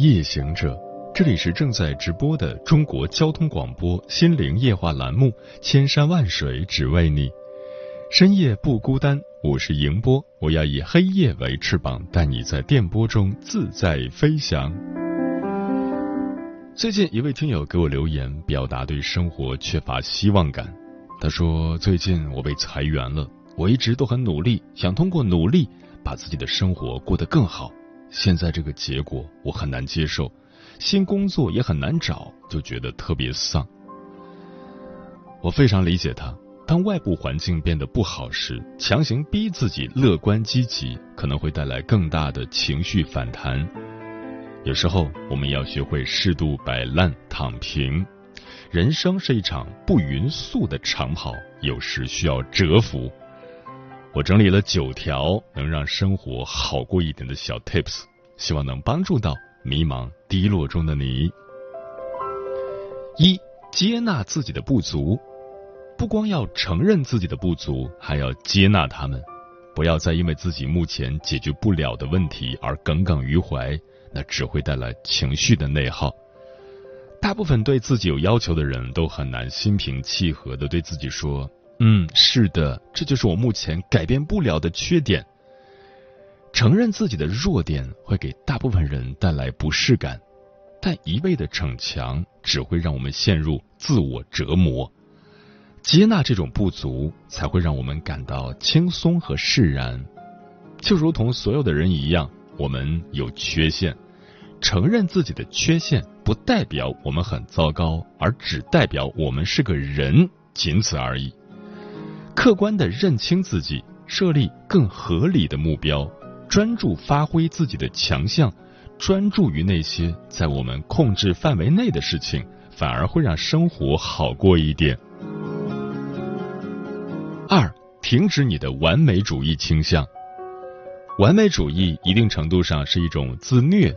夜行者，这里是正在直播的中国交通广播心灵夜话栏目《千山万水只为你》，深夜不孤单，我是迎波，我要以黑夜为翅膀，带你在电波中自在飞翔。最近一位听友给我留言，表达对生活缺乏希望感。他说：“最近我被裁员了，我一直都很努力，想通过努力把自己的生活过得更好。”现在这个结果我很难接受，新工作也很难找，就觉得特别丧。我非常理解他，当外部环境变得不好时，强行逼自己乐观积极，可能会带来更大的情绪反弹。有时候我们要学会适度摆烂、躺平。人生是一场不匀速的长跑，有时需要蛰伏。我整理了九条能让生活好过一点的小 tips，希望能帮助到迷茫低落中的你。一、接纳自己的不足，不光要承认自己的不足，还要接纳他们。不要再因为自己目前解决不了的问题而耿耿于怀，那只会带来情绪的内耗。大部分对自己有要求的人都很难心平气和的对自己说。嗯，是的，这就是我目前改变不了的缺点。承认自己的弱点会给大部分人带来不适感，但一味的逞强只会让我们陷入自我折磨。接纳这种不足，才会让我们感到轻松和释然。就如同所有的人一样，我们有缺陷，承认自己的缺陷不代表我们很糟糕，而只代表我们是个人，仅此而已。客观的认清自己，设立更合理的目标，专注发挥自己的强项，专注于那些在我们控制范围内的事情，反而会让生活好过一点。二，停止你的完美主义倾向。完美主义一定程度上是一种自虐，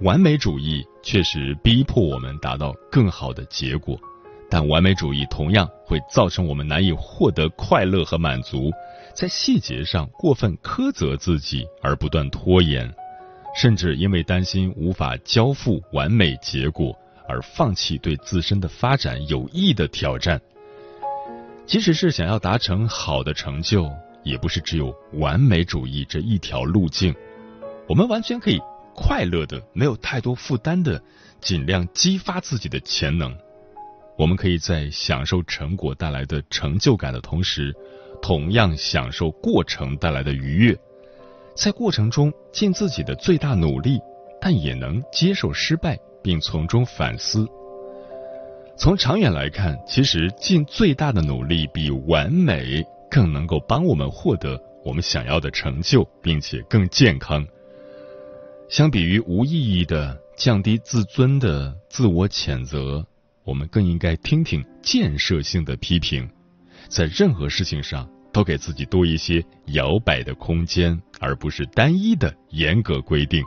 完美主义确实逼迫我们达到更好的结果。但完美主义同样会造成我们难以获得快乐和满足，在细节上过分苛责自己而不断拖延，甚至因为担心无法交付完美结果而放弃对自身的发展有益的挑战。即使是想要达成好的成就，也不是只有完美主义这一条路径。我们完全可以快乐的、没有太多负担的，尽量激发自己的潜能。我们可以在享受成果带来的成就感的同时，同样享受过程带来的愉悦，在过程中尽自己的最大努力，但也能接受失败，并从中反思。从长远来看，其实尽最大的努力比完美更能够帮我们获得我们想要的成就，并且更健康。相比于无意义的降低自尊的自我谴责。我们更应该听听建设性的批评，在任何事情上都给自己多一些摇摆的空间，而不是单一的严格规定。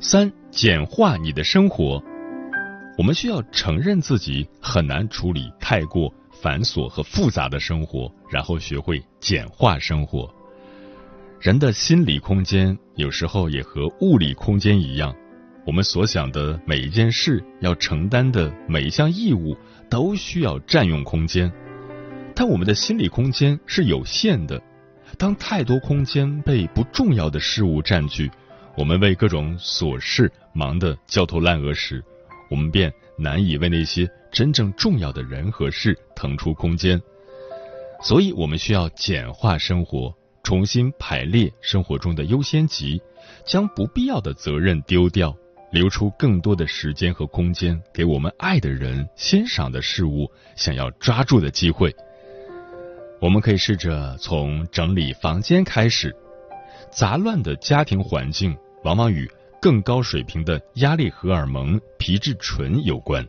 三、简化你的生活。我们需要承认自己很难处理太过繁琐和复杂的生活，然后学会简化生活。人的心理空间有时候也和物理空间一样。我们所想的每一件事，要承担的每一项义务，都需要占用空间。但我们的心理空间是有限的。当太多空间被不重要的事物占据，我们为各种琐事忙得焦头烂额时，我们便难以为那些真正重要的人和事腾出空间。所以，我们需要简化生活，重新排列生活中的优先级，将不必要的责任丢掉。留出更多的时间和空间给我们爱的人、欣赏的事物、想要抓住的机会。我们可以试着从整理房间开始。杂乱的家庭环境往往与更高水平的压力荷尔蒙皮质醇有关。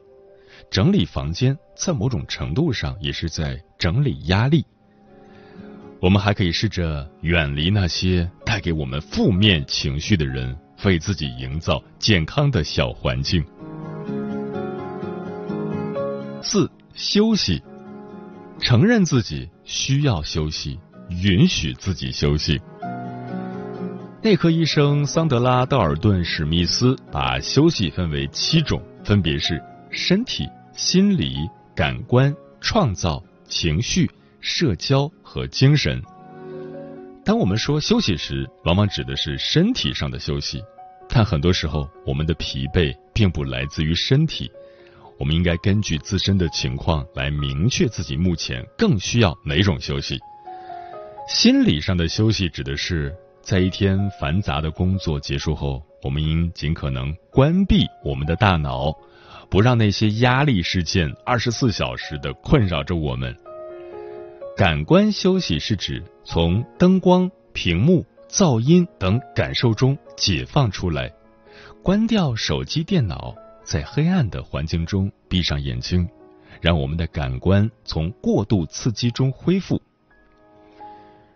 整理房间在某种程度上也是在整理压力。我们还可以试着远离那些带给我们负面情绪的人，为自己营造健康的小环境。四、休息，承认自己需要休息，允许自己休息。内科医生桑德拉·道尔顿·史密斯把休息分为七种，分别是身体、心理、感官、创造、情绪。社交和精神。当我们说休息时，往往指的是身体上的休息，但很多时候我们的疲惫并不来自于身体。我们应该根据自身的情况来明确自己目前更需要哪种休息。心理上的休息指的是在一天繁杂的工作结束后，我们应尽可能关闭我们的大脑，不让那些压力事件二十四小时的困扰着我们。感官休息是指从灯光、屏幕、噪音等感受中解放出来，关掉手机、电脑，在黑暗的环境中闭上眼睛，让我们的感官从过度刺激中恢复。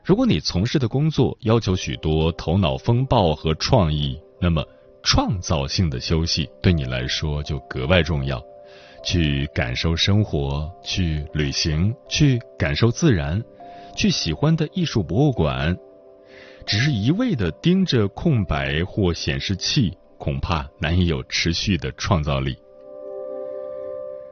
如果你从事的工作要求许多头脑风暴和创意，那么创造性的休息对你来说就格外重要。去感受生活，去旅行，去感受自然，去喜欢的艺术博物馆。只是一味的盯着空白或显示器，恐怕难以有持续的创造力。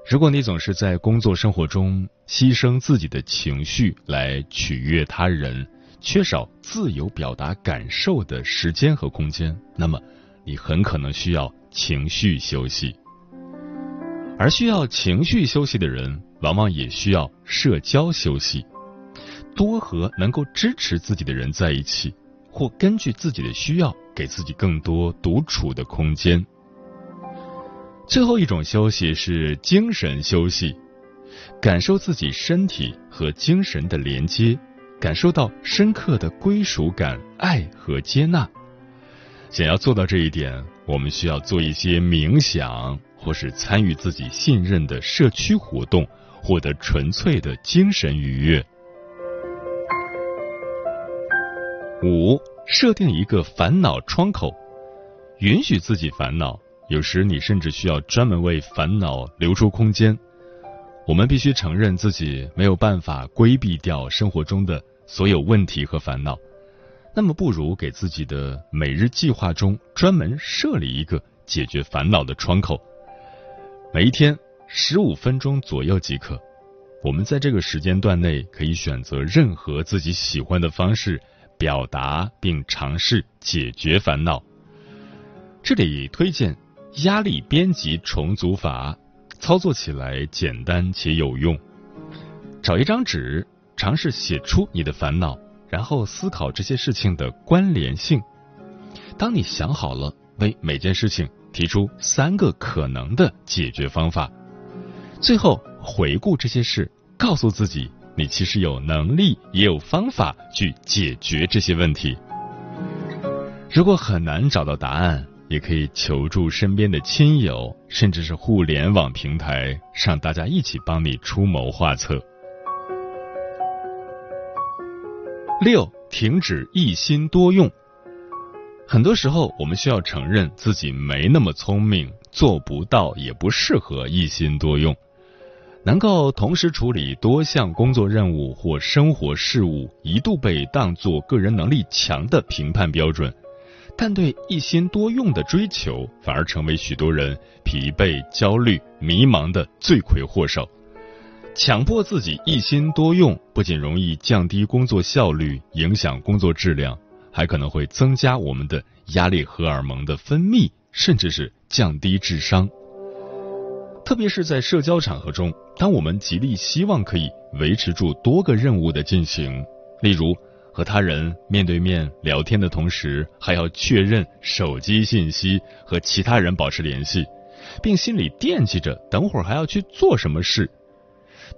如果你总是在工作生活中牺牲自己的情绪来取悦他人，缺少自由表达感受的时间和空间，那么你很可能需要情绪休息。而需要情绪休息的人，往往也需要社交休息。多和能够支持自己的人在一起，或根据自己的需要，给自己更多独处的空间。最后一种休息是精神休息，感受自己身体和精神的连接，感受到深刻的归属感、爱和接纳。想要做到这一点，我们需要做一些冥想。或是参与自己信任的社区活动，获得纯粹的精神愉悦。五、设定一个烦恼窗口，允许自己烦恼。有时你甚至需要专门为烦恼留出空间。我们必须承认自己没有办法规避掉生活中的所有问题和烦恼，那么不如给自己的每日计划中专门设立一个解决烦恼的窗口。每一天十五分钟左右即可。我们在这个时间段内可以选择任何自己喜欢的方式表达，并尝试解决烦恼。这里推荐压力编辑重组法，操作起来简单且有用。找一张纸，尝试写出你的烦恼，然后思考这些事情的关联性。当你想好了，为每件事情。提出三个可能的解决方法，最后回顾这些事，告诉自己，你其实有能力也有方法去解决这些问题。如果很难找到答案，也可以求助身边的亲友，甚至是互联网平台，让大家一起帮你出谋划策。六，停止一心多用。很多时候，我们需要承认自己没那么聪明，做不到，也不适合一心多用。能够同时处理多项工作任务或生活事务，一度被当作个人能力强的评判标准，但对一心多用的追求，反而成为许多人疲惫、焦虑、迷茫的罪魁祸首。强迫自己一心多用，不仅容易降低工作效率，影响工作质量。还可能会增加我们的压力荷尔蒙的分泌，甚至是降低智商。特别是在社交场合中，当我们极力希望可以维持住多个任务的进行，例如和他人面对面聊天的同时，还要确认手机信息和其他人保持联系，并心里惦记着等会儿还要去做什么事。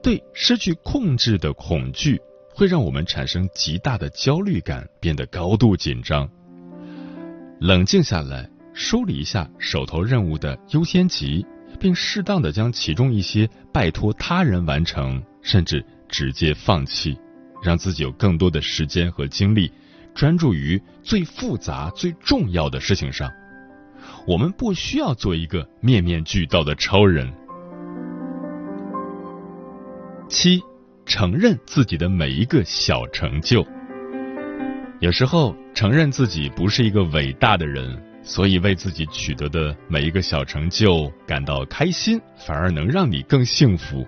对失去控制的恐惧，会让我们产生极大的焦虑感，变得高度紧张。冷静下来，梳理一下手头任务的优先级，并适当的将其中一些拜托他人完成，甚至直接放弃。让自己有更多的时间和精力，专注于最复杂、最重要的事情上。我们不需要做一个面面俱到的超人。七，承认自己的每一个小成就。有时候，承认自己不是一个伟大的人，所以为自己取得的每一个小成就感到开心，反而能让你更幸福。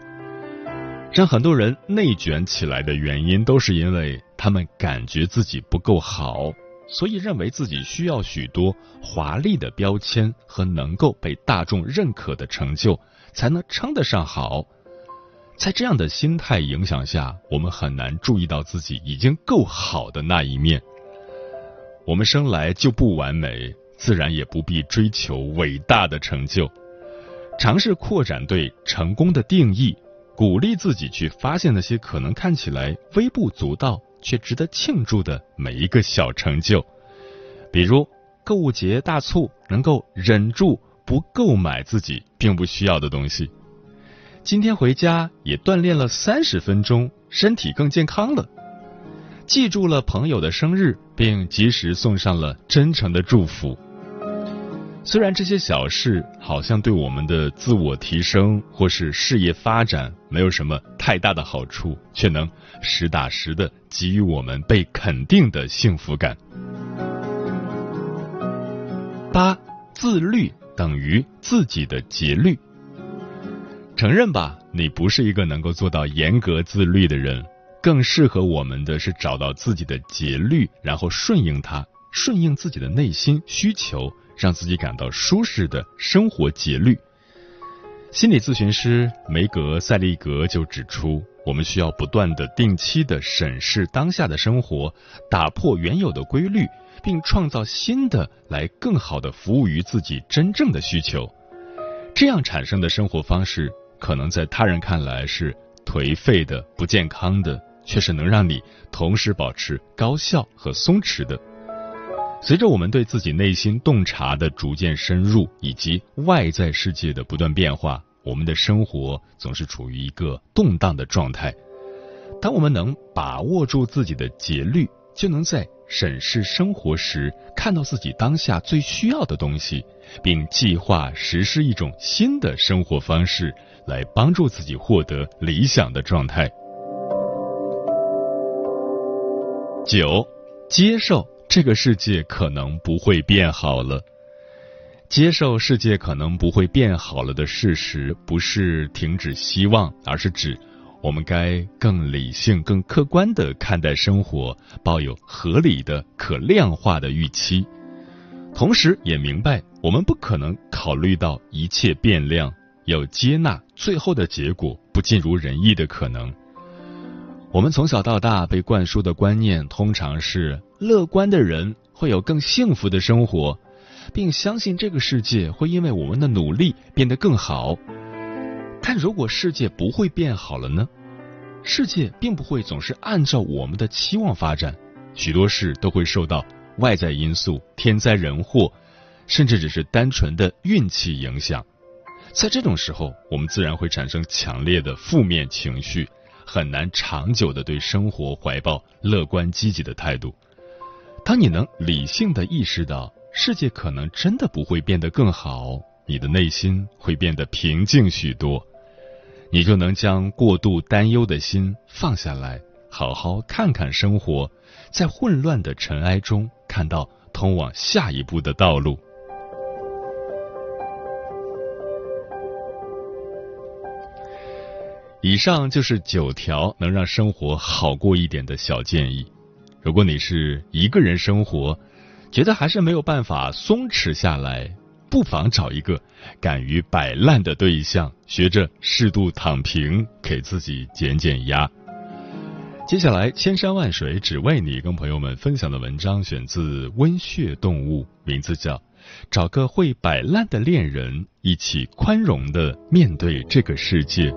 让很多人内卷起来的原因，都是因为他们感觉自己不够好，所以认为自己需要许多华丽的标签和能够被大众认可的成就，才能称得上好。在这样的心态影响下，我们很难注意到自己已经够好的那一面。我们生来就不完美，自然也不必追求伟大的成就。尝试扩展对成功的定义。鼓励自己去发现那些可能看起来微不足道却值得庆祝的每一个小成就，比如购物节大促能够忍住不购买自己并不需要的东西，今天回家也锻炼了三十分钟，身体更健康了，记住了朋友的生日，并及时送上了真诚的祝福。虽然这些小事好像对我们的自我提升或是事业发展没有什么太大的好处，却能实打实的给予我们被肯定的幸福感。八，自律等于自己的节律。承认吧，你不是一个能够做到严格自律的人，更适合我们的是找到自己的节律，然后顺应它，顺应自己的内心需求。让自己感到舒适的生活节律。心理咨询师梅格塞利格就指出，我们需要不断的、定期的审视当下的生活，打破原有的规律，并创造新的，来更好的服务于自己真正的需求。这样产生的生活方式，可能在他人看来是颓废的、不健康的，却是能让你同时保持高效和松弛的。随着我们对自己内心洞察的逐渐深入，以及外在世界的不断变化，我们的生活总是处于一个动荡的状态。当我们能把握住自己的节律，就能在审视生活时看到自己当下最需要的东西，并计划实施一种新的生活方式，来帮助自己获得理想的状态。九，接受。这个世界可能不会变好了，接受世界可能不会变好了的事实，不是停止希望，而是指我们该更理性、更客观的看待生活，抱有合理的、可量化的预期，同时也明白我们不可能考虑到一切变量，要接纳最后的结果不尽如人意的可能。我们从小到大被灌输的观念，通常是乐观的人会有更幸福的生活，并相信这个世界会因为我们的努力变得更好。但如果世界不会变好了呢？世界并不会总是按照我们的期望发展，许多事都会受到外在因素、天灾人祸，甚至只是单纯的运气影响。在这种时候，我们自然会产生强烈的负面情绪。很难长久的对生活怀抱乐观积极的态度。当你能理性的意识到世界可能真的不会变得更好，你的内心会变得平静许多，你就能将过度担忧的心放下来，好好看看生活，在混乱的尘埃中看到通往下一步的道路。以上就是九条能让生活好过一点的小建议。如果你是一个人生活，觉得还是没有办法松弛下来，不妨找一个敢于摆烂的对象，学着适度躺平，给自己减减压。接下来，千山万水只为你，跟朋友们分享的文章选自《温血动物》，名字叫《找个会摆烂的恋人，一起宽容的面对这个世界》。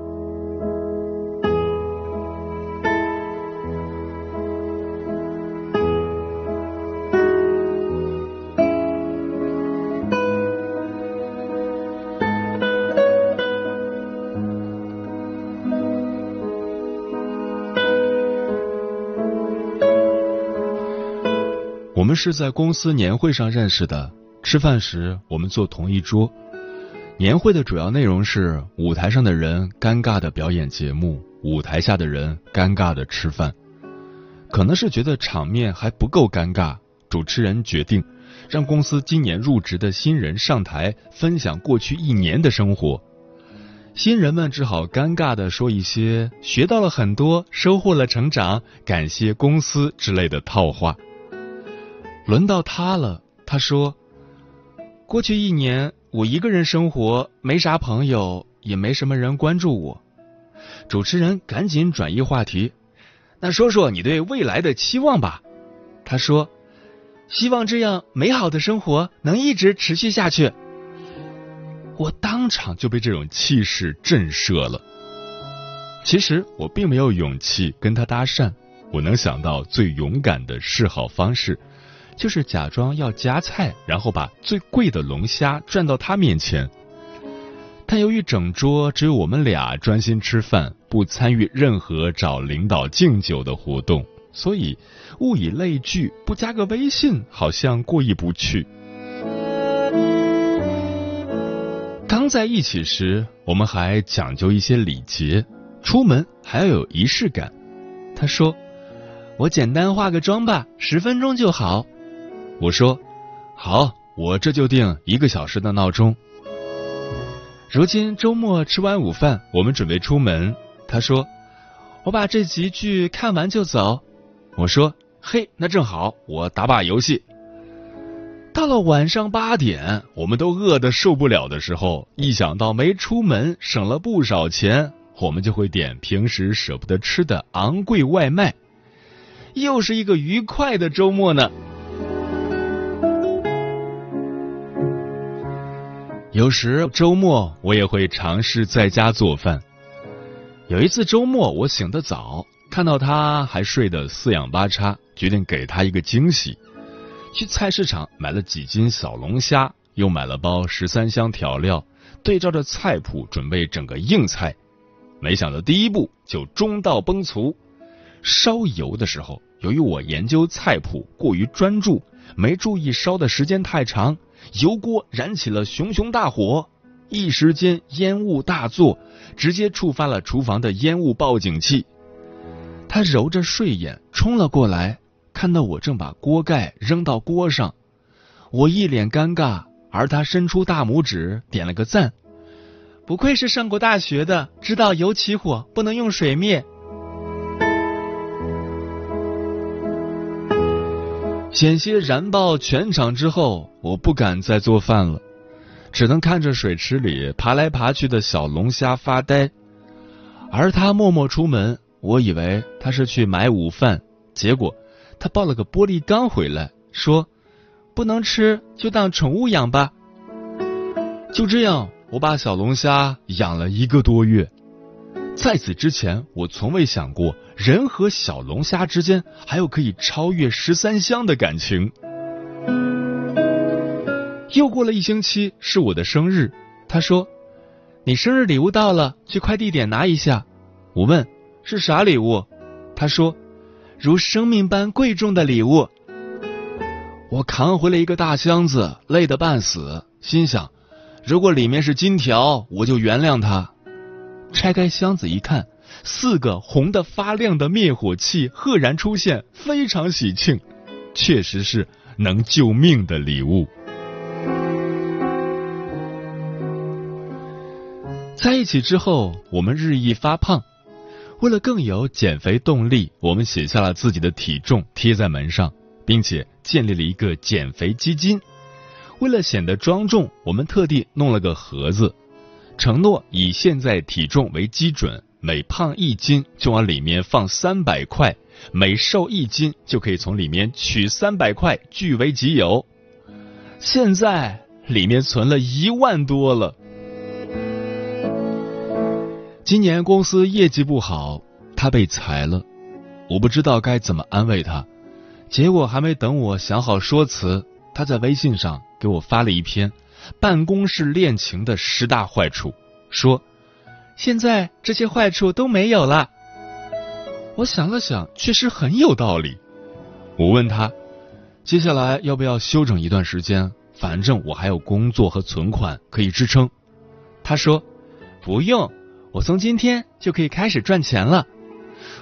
我们是在公司年会上认识的。吃饭时，我们坐同一桌。年会的主要内容是舞台上的人尴尬的表演节目，舞台下的人尴尬的吃饭。可能是觉得场面还不够尴尬，主持人决定让公司今年入职的新人上台分享过去一年的生活。新人们只好尴尬的说一些“学到了很多，收获了成长，感谢公司”之类的套话。轮到他了，他说：“过去一年，我一个人生活，没啥朋友，也没什么人关注我。”主持人赶紧转移话题：“那说说你对未来的期望吧。”他说：“希望这样美好的生活能一直持续下去。”我当场就被这种气势震慑了。其实我并没有勇气跟他搭讪，我能想到最勇敢的示好方式。就是假装要夹菜，然后把最贵的龙虾转到他面前。但由于整桌只有我们俩专心吃饭，不参与任何找领导敬酒的活动，所以物以类聚，不加个微信好像过意不去。刚在一起时，我们还讲究一些礼节，出门还要有仪式感。他说：“我简单化个妆吧，十分钟就好。”我说：“好，我这就定一个小时的闹钟。”如今周末吃完午饭，我们准备出门。他说：“我把这集剧看完就走。”我说：“嘿，那正好，我打把游戏。”到了晚上八点，我们都饿得受不了的时候，一想到没出门省了不少钱，我们就会点平时舍不得吃的昂贵外卖。又是一个愉快的周末呢。有时周末我也会尝试在家做饭。有一次周末我醒得早，看到他还睡得四仰八叉，决定给他一个惊喜。去菜市场买了几斤小龙虾，又买了包十三香调料，对照着菜谱准备整个硬菜。没想到第一步就中道崩殂。烧油的时候，由于我研究菜谱过于专注，没注意烧的时间太长。油锅燃起了熊熊大火，一时间烟雾大作，直接触发了厨房的烟雾报警器。他揉着睡眼冲了过来，看到我正把锅盖扔到锅上，我一脸尴尬，而他伸出大拇指点了个赞。不愧是上过大学的，知道油起火不能用水灭。险些燃爆全场之后，我不敢再做饭了，只能看着水池里爬来爬去的小龙虾发呆。而他默默出门，我以为他是去买午饭，结果他抱了个玻璃缸回来，说：“不能吃就当宠物养吧。”就这样，我把小龙虾养了一个多月。在此之前，我从未想过人和小龙虾之间还有可以超越十三香的感情。又过了一星期，是我的生日，他说：“你生日礼物到了，去快递点拿一下。”我问：“是啥礼物？”他说：“如生命般贵重的礼物。”我扛回了一个大箱子，累得半死，心想：如果里面是金条，我就原谅他。拆开箱子一看，四个红的发亮的灭火器赫然出现，非常喜庆，确实是能救命的礼物。在一起之后，我们日益发胖，为了更有减肥动力，我们写下了自己的体重贴在门上，并且建立了一个减肥基金。为了显得庄重，我们特地弄了个盒子。承诺以现在体重为基准，每胖一斤就往里面放三百块，每瘦一斤就可以从里面取三百块据为己有。现在里面存了一万多了。今年公司业绩不好，他被裁了，我不知道该怎么安慰他。结果还没等我想好说辞，他在微信上给我发了一篇办公室恋情的十大坏处，说现在这些坏处都没有了。我想了想，确实很有道理。我问他，接下来要不要休整一段时间？反正我还有工作和存款可以支撑。他说不用。我从今天就可以开始赚钱了。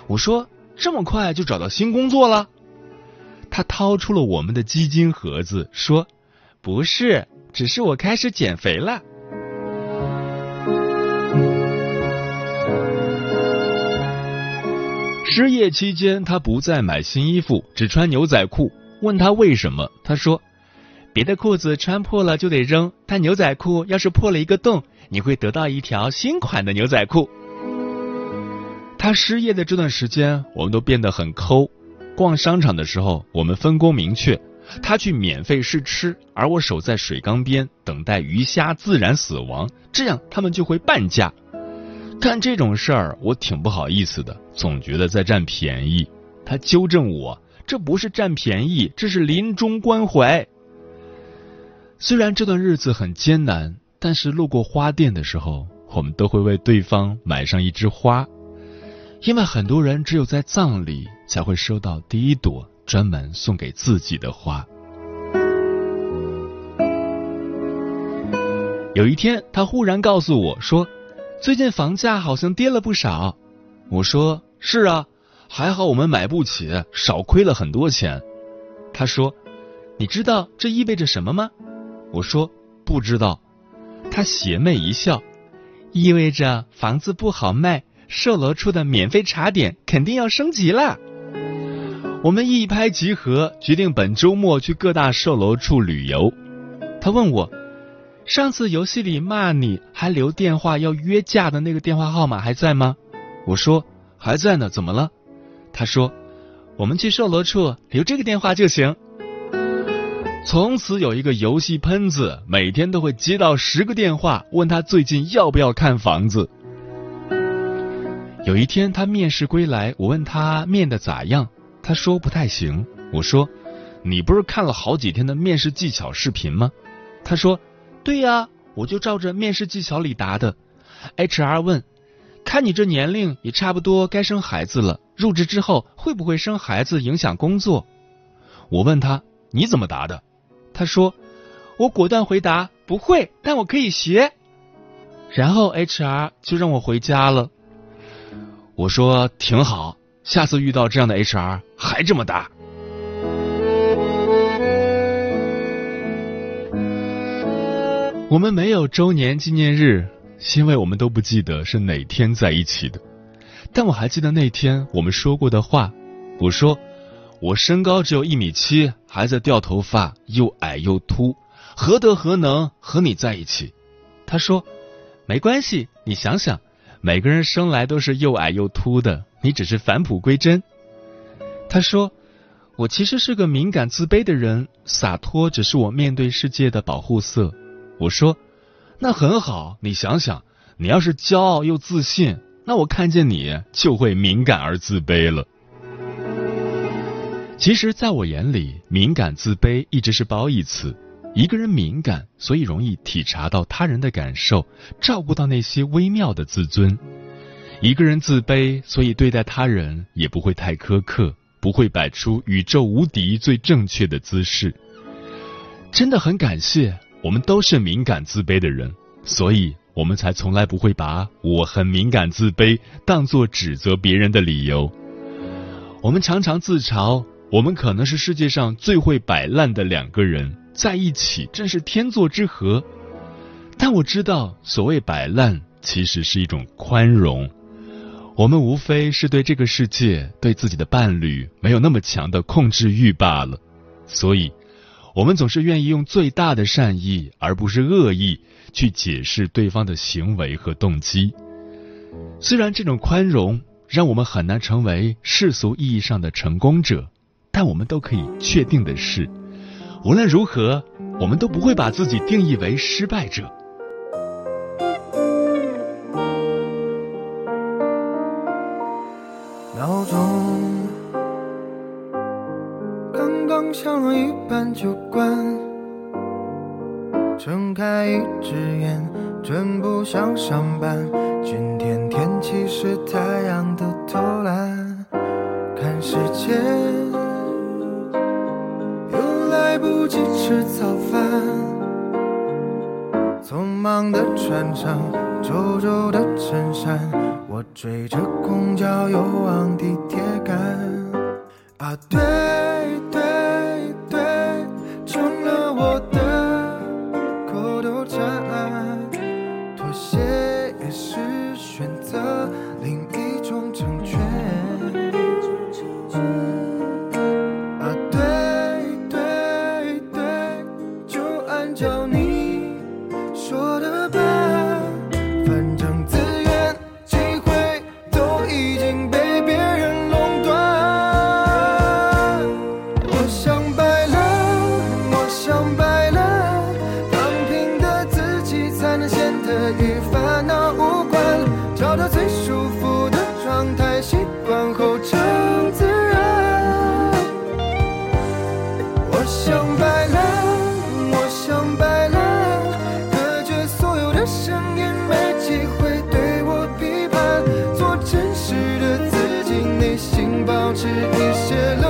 我说这么快就找到新工作了？他掏出了我们的基金盒子，说：“不是，只是我开始减肥了。”失业期间，他不再买新衣服，只穿牛仔裤。问他为什么，他说：“别的裤子穿破了就得扔，但牛仔裤要是破了一个洞。”你会得到一条新款的牛仔裤。他失业的这段时间，我们都变得很抠。逛商场的时候，我们分工明确，他去免费试吃，而我守在水缸边等待鱼虾自然死亡，这样他们就会半价。干这种事儿，我挺不好意思的，总觉得在占便宜。他纠正我，这不是占便宜，这是临终关怀。虽然这段日子很艰难。但是路过花店的时候，我们都会为对方买上一枝花，因为很多人只有在葬礼才会收到第一朵专门送给自己的花。有一天，他忽然告诉我说：“最近房价好像跌了不少。”我说：“是啊，还好我们买不起，少亏了很多钱。”他说：“你知道这意味着什么吗？”我说：“不知道。”他邪魅一笑，意味着房子不好卖，售楼处的免费茶点肯定要升级了。我们一拍即合，决定本周末去各大售楼处旅游。他问我，上次游戏里骂你还留电话要约架的那个电话号码还在吗？我说还在呢，怎么了？他说，我们去售楼处留这个电话就行。从此有一个游戏喷子，每天都会接到十个电话，问他最近要不要看房子。有一天他面试归来，我问他面的咋样，他说不太行。我说你不是看了好几天的面试技巧视频吗？他说对呀，我就照着面试技巧里答的。HR 问，看你这年龄也差不多该生孩子了，入职之后会不会生孩子影响工作？我问他你怎么答的？他说：“我果断回答不会，但我可以学。”然后 HR 就让我回家了。我说：“挺好，下次遇到这样的 HR 还这么大。”我们没有周年纪念日，因为我们都不记得是哪天在一起的。但我还记得那天我们说过的话。我说。我身高只有一米七，还在掉头发，又矮又秃，何德何能和你在一起？他说：“没关系，你想想，每个人生来都是又矮又秃的，你只是返璞归真。”他说：“我其实是个敏感自卑的人，洒脱只是我面对世界的保护色。”我说：“那很好，你想想，你要是骄傲又自信，那我看见你就会敏感而自卑了。”其实，在我眼里，敏感自卑一直是褒义词。一个人敏感，所以容易体察到他人的感受，照顾到那些微妙的自尊；一个人自卑，所以对待他人也不会太苛刻，不会摆出宇宙无敌、最正确的姿势。真的很感谢，我们都是敏感自卑的人，所以我们才从来不会把我很敏感自卑当做指责别人的理由。我们常常自嘲。我们可能是世界上最会摆烂的两个人，在一起真是天作之合。但我知道，所谓摆烂，其实是一种宽容。我们无非是对这个世界对自己的伴侣没有那么强的控制欲罢了。所以我们总是愿意用最大的善意而不是恶意去解释对方的行为和动机。虽然这种宽容让我们很难成为世俗意义上的成功者但我们都可以确定的是无论如何我们都不会把自己定义为失败者。一只眼，真不想上班。今天天气是太阳的偷懒，看时间又来不及吃早饭。匆忙的穿上皱皱的衬衫，我追着公交又往地铁赶。啊，对。妥协也是选择。写了。